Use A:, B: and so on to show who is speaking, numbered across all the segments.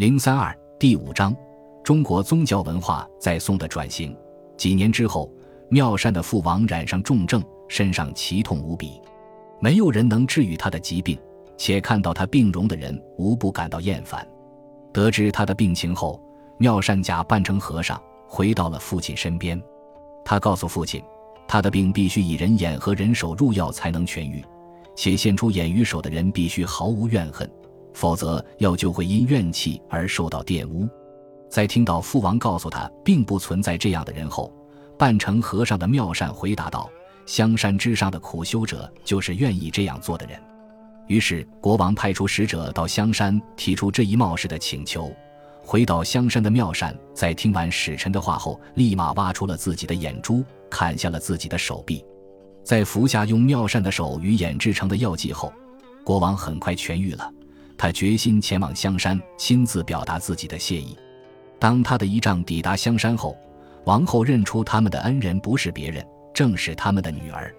A: 零三二第五章：中国宗教文化在宋的转型。几年之后，妙善的父王染上重症，身上奇痛无比，没有人能治愈他的疾病，且看到他病容的人无不感到厌烦。得知他的病情后，妙善假扮成和尚，回到了父亲身边。他告诉父亲，他的病必须以人眼和人手入药才能痊愈，且献出眼与手的人必须毫无怨恨，否则药就会因怨气而受到玷污。在听到父王告诉他并不存在这样的人后，扮成和尚的妙善回答道：“香山之上的苦修者就是愿意这样做的人。”于是国王派出使者到香山提出这一冒失的请求。回到香山的妙善，在听完使臣的话后，立马挖出了自己的眼珠，砍下了自己的手臂。在服下用妙善的手与眼制成的药剂后，国王很快痊愈了。他决心前往香山，亲自表达自己的谢意。当他的仪仗抵达香山后，王后认出他们的恩人不是别人，正是他们的女儿。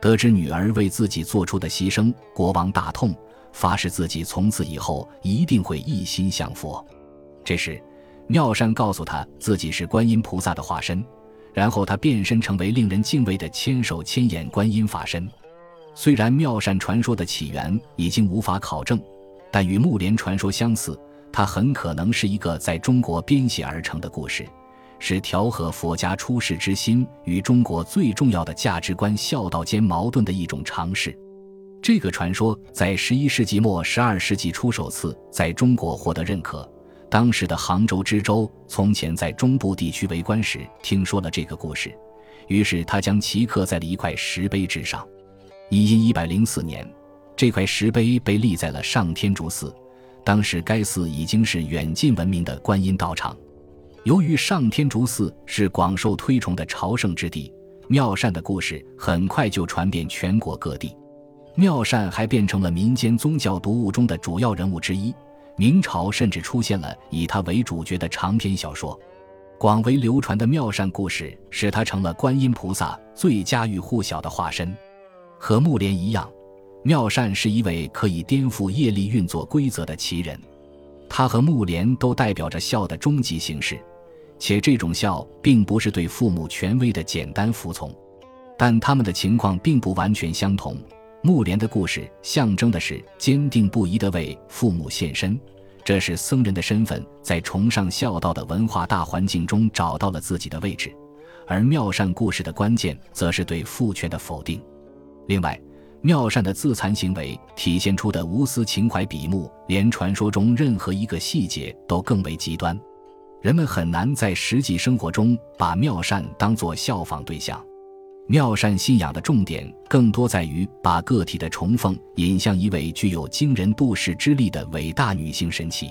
A: 得知女儿为自己做出的牺牲，国王大痛，发誓自己从此以后一定会一心向佛。这时，妙善告诉他自己是观音菩萨的化身，然后他变身成为令人敬畏的千手千眼观音法身。虽然妙善传说的起源已经无法考证，但与木莲传说相似，它很可能是一个在中国编写而成的故事，是调和佛家出世之心与中国最重要的价值观孝道间矛盾的一种尝试。这个传说在十一世纪末、十二世纪初首次在中国获得认可。当时的杭州知州从前在中部地区为官时，听说了这个故事，于是他将其刻在了一块石碑之上。一一百零四年，这块石碑被立在了上天竺寺。当时该寺已经是远近闻名的观音道场。由于上天竺寺是广受推崇的朝圣之地，妙善的故事很快就传遍全国各地。妙善还变成了民间宗教读物中的主要人物之一。明朝甚至出现了以他为主角的长篇小说，广为流传的妙善故事使他成了观音菩萨最家喻户晓的化身。和木莲一样，妙善是一位可以颠覆业力运作规则的奇人。他和木莲都代表着孝的终极形式，且这种孝并不是对父母权威的简单服从。但他们的情况并不完全相同。木莲的故事象征的是坚定不移地为父母献身，这是僧人的身份在崇尚孝道的文化大环境中找到了自己的位置；而妙善故事的关键则是对父权的否定。另外，妙善的自残行为体现出的无私情怀比目连传说中任何一个细节都更为极端，人们很难在实际生活中把妙善当作效仿对象。妙善信仰的重点更多在于把个体的崇奉引向一位具有惊人度世之力的伟大女性神奇。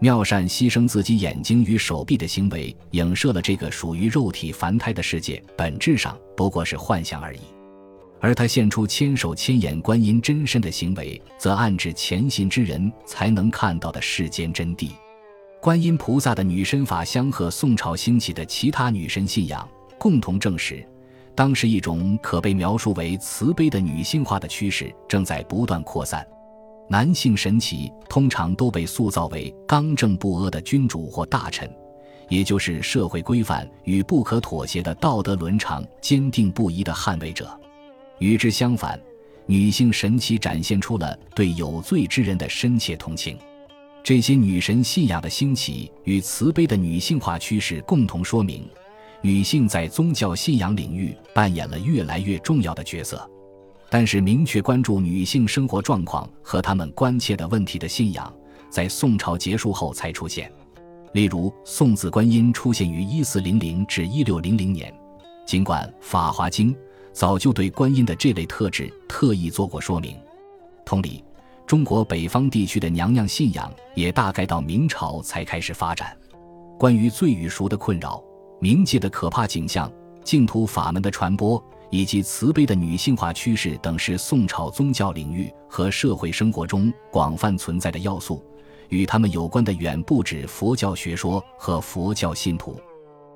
A: 妙善牺牲自己眼睛与手臂的行为，影射了这个属于肉体凡胎的世界，本质上不过是幻想而已。而他献出千手千眼观音真身的行为，则暗指虔信之人才能看到的世间真谛。观音菩萨的女身法相和宋朝兴起的其他女神信仰共同证实。当时，一种可被描述为慈悲的女性化的趋势正在不断扩散。男性神奇通常都被塑造为刚正不阿的君主或大臣，也就是社会规范与不可妥协的道德伦常坚定不移的捍卫者。与之相反，女性神奇展现出了对有罪之人的深切同情。这些女神信仰的兴起与慈悲的女性化趋势共同说明。女性在宗教信仰领域扮演了越来越重要的角色，但是明确关注女性生活状况和她们关切的问题的信仰，在宋朝结束后才出现。例如，宋子观音出现于一四零零至一六零零年，尽管《法华经》早就对观音的这类特质特意做过说明。同理，中国北方地区的娘娘信仰也大概到明朝才开始发展。关于罪与赎的困扰。冥界的可怕景象、净土法门的传播以及慈悲的女性化趋势等，是宋朝宗教领域和社会生活中广泛存在的要素。与他们有关的远不止佛教学说和佛教信徒。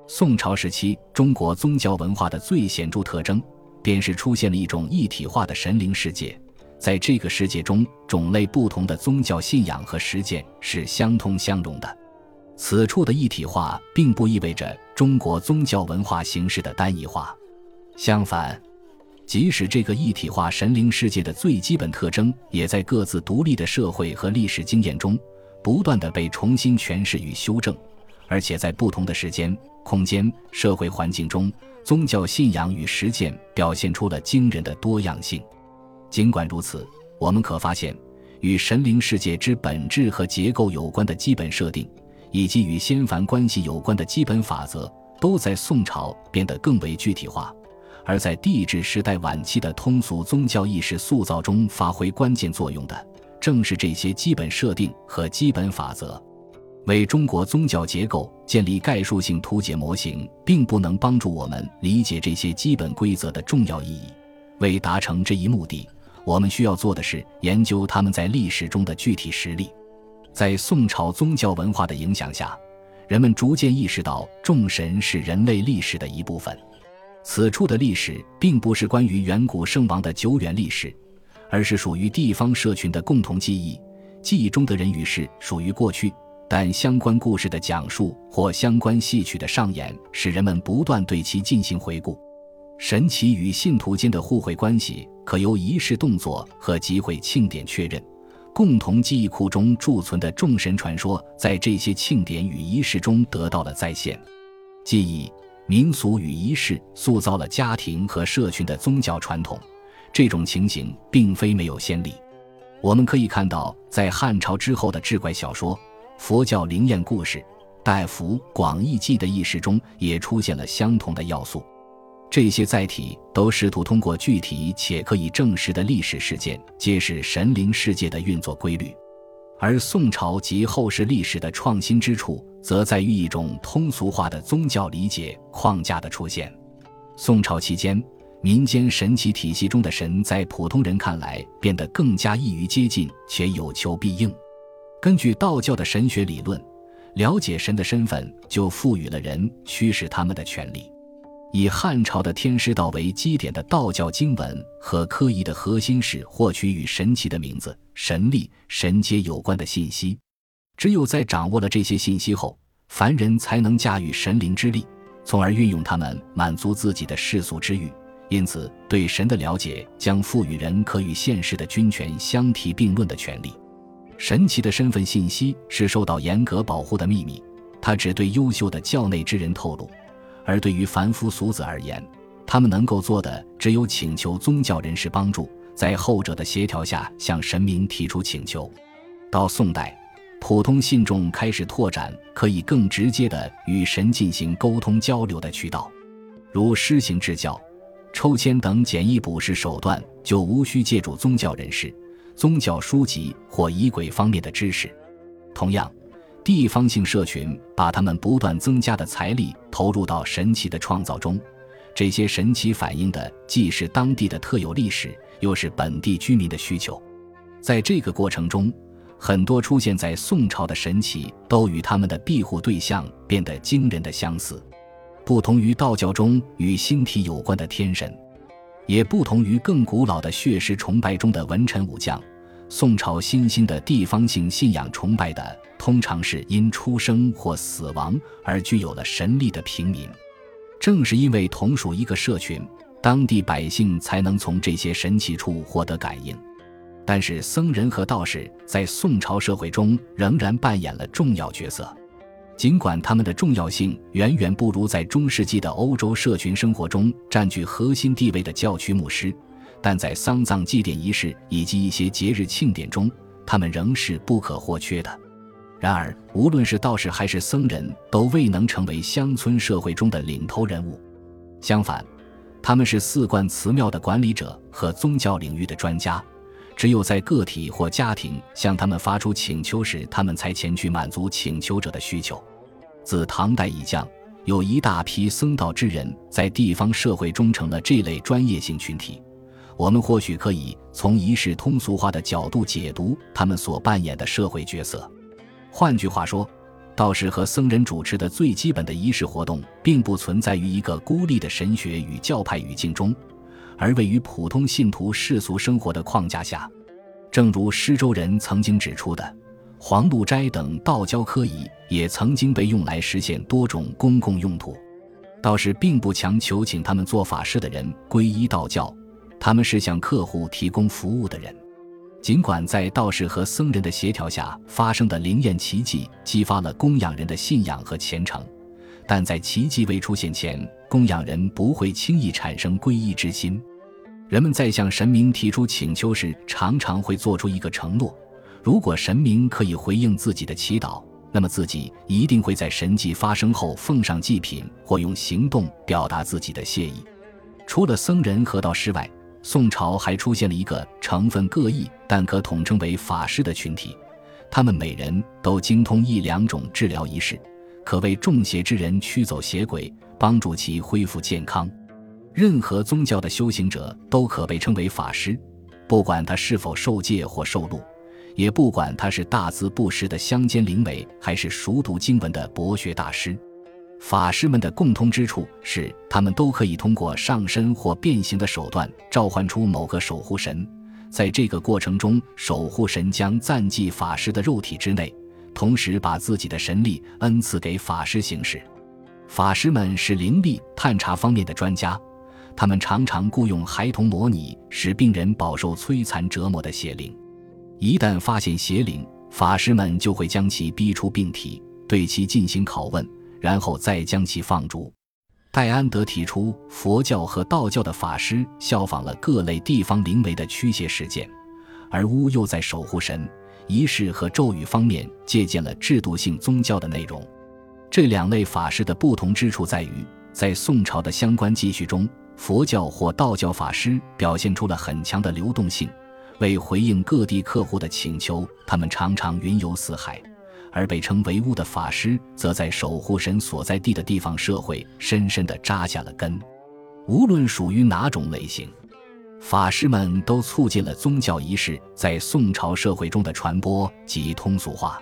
A: 宋朝时期中国宗教文化的最显著特征，便是出现了一种一体化的神灵世界。在这个世界中，种类不同的宗教信仰和实践是相通相融的。此处的一体化，并不意味着中国宗教文化形式的单一化。相反，即使这个一体化神灵世界的最基本特征，也在各自独立的社会和历史经验中，不断的被重新诠释与修正，而且在不同的时间、空间、社会环境中，宗教信仰与实践表现出了惊人的多样性。尽管如此，我们可发现，与神灵世界之本质和结构有关的基本设定。以及与仙凡关系有关的基本法则，都在宋朝变得更为具体化，而在帝制时代晚期的通俗宗教意识塑造中发挥关键作用的，正是这些基本设定和基本法则。为中国宗教结构建立概述性图解模型，并不能帮助我们理解这些基本规则的重要意义。为达成这一目的，我们需要做的是研究他们在历史中的具体实例。在宋朝宗教文化的影响下，人们逐渐意识到众神是人类历史的一部分。此处的历史并不是关于远古圣王的久远历史，而是属于地方社群的共同记忆。记忆中的人与事属于过去，但相关故事的讲述或相关戏曲的上演，使人们不断对其进行回顾。神奇与信徒间的互惠关系，可由仪式动作和集会庆典确认。共同记忆库中贮存的众神传说，在这些庆典与仪式中得到了再现。记忆、民俗与仪式塑造了家庭和社群的宗教传统。这种情形并非没有先例。我们可以看到，在汉朝之后的志怪小说、佛教灵验故事、大夫广义记的轶事中，也出现了相同的要素。这些载体都试图通过具体且可以证实的历史事件，揭示神灵世界的运作规律。而宋朝及后世历史的创新之处，则在于一种通俗化的宗教理解框架的出现。宋朝期间，民间神奇体系中的神，在普通人看来变得更加易于接近，且有求必应。根据道教的神学理论，了解神的身份，就赋予了人驱使他们的权利。以汉朝的天师道为基点的道教经文和科仪的核心是获取与神奇的名字、神力、神阶有关的信息。只有在掌握了这些信息后，凡人才能驾驭神灵之力，从而运用他们满足自己的世俗之欲。因此，对神的了解将赋予人可与现世的君权相提并论的权利。神奇的身份信息是受到严格保护的秘密，他只对优秀的教内之人透露。而对于凡夫俗子而言，他们能够做的只有请求宗教人士帮助，在后者的协调下向神明提出请求。到宋代，普通信众开始拓展可以更直接的与神进行沟通交流的渠道，如施行制教、抽签等简易卜筮手段，就无需借助宗教人士、宗教书籍或仪轨方面的知识。同样。地方性社群把他们不断增加的财力投入到神奇的创造中，这些神奇反映的既是当地的特有历史，又是本地居民的需求。在这个过程中，很多出现在宋朝的神奇都与他们的庇护对象变得惊人的相似。不同于道教中与星体有关的天神，也不同于更古老的血石崇拜中的文臣武将。宋朝新兴的地方性信仰崇拜的，通常是因出生或死亡而具有了神力的平民。正是因为同属一个社群，当地百姓才能从这些神奇处获得感应。但是，僧人和道士在宋朝社会中仍然扮演了重要角色，尽管他们的重要性远远不如在中世纪的欧洲社群生活中占据核心地位的教区牧师。但在丧葬祭奠仪式以及一些节日庆典中，他们仍是不可或缺的。然而，无论是道士还是僧人，都未能成为乡村社会中的领头人物。相反，他们是四观祠庙的管理者和宗教领域的专家。只有在个体或家庭向他们发出请求时，他们才前去满足请求者的需求。自唐代以降，有一大批僧道之人在地方社会中成了这类专业性群体。我们或许可以从仪式通俗化的角度解读他们所扮演的社会角色。换句话说，道士和僧人主持的最基本的仪式活动，并不存在于一个孤立的神学与教派语境中，而位于普通信徒世俗生活的框架下。正如施州人曾经指出的，黄鹿斋等道教科仪也曾经被用来实现多种公共用途。道士并不强求请他们做法事的人皈依道教，他们是向客户提供服务的人。尽管在道士和僧人的协调下发生的灵验奇迹激发了供养人的信仰和虔诚，但在奇迹未出现前，供养人不会轻易产生皈依之心。人们在向神明提出请求时，常常会做出一个承诺：如果神明可以回应自己的祈祷，那么自己一定会在神迹发生后奉上祭品或用行动表达自己的谢意。除了僧人和道士外，宋朝还出现了一个成分各异但可统称为法师的群体，他们每人都精通一两种治疗仪式，可为中邪之人驱走邪鬼，帮助其恢复健康。任何宗教的修行者都可被称为法师，不管他是否受戒或受禄，也不管他是大字不识的乡间灵媒，还是熟读经文的博学大师。法师们的共通之处是，他们都可以通过上身或变形的手段召唤出某个守护神。在这个过程中，守护神将暂寄法师的肉体之内，同时把自己的神力恩赐给法师行事。法师们是灵力探查方面的专家，他们常常雇佣孩童模拟使病人饱受摧残折磨的邪灵。一旦发现邪灵，法师们就会将其逼出病体，对其进行拷问。然后再将其放逐。戴安德提出，佛教和道教的法师效仿了各类地方灵媒的驱邪实践，而巫又在守护神、仪式和咒语方面借鉴了制度性宗教的内容。这两类法师的不同之处在于，在宋朝的相关记叙中，佛教或道教法师表现出了很强的流动性，为回应各地客户的请求，他们常常云游四海。而被称为巫的法师，则在守护神所在地的地方社会深深地扎下了根。无论属于哪种类型，法师们都促进了宗教仪式在宋朝社会中的传播及通俗化。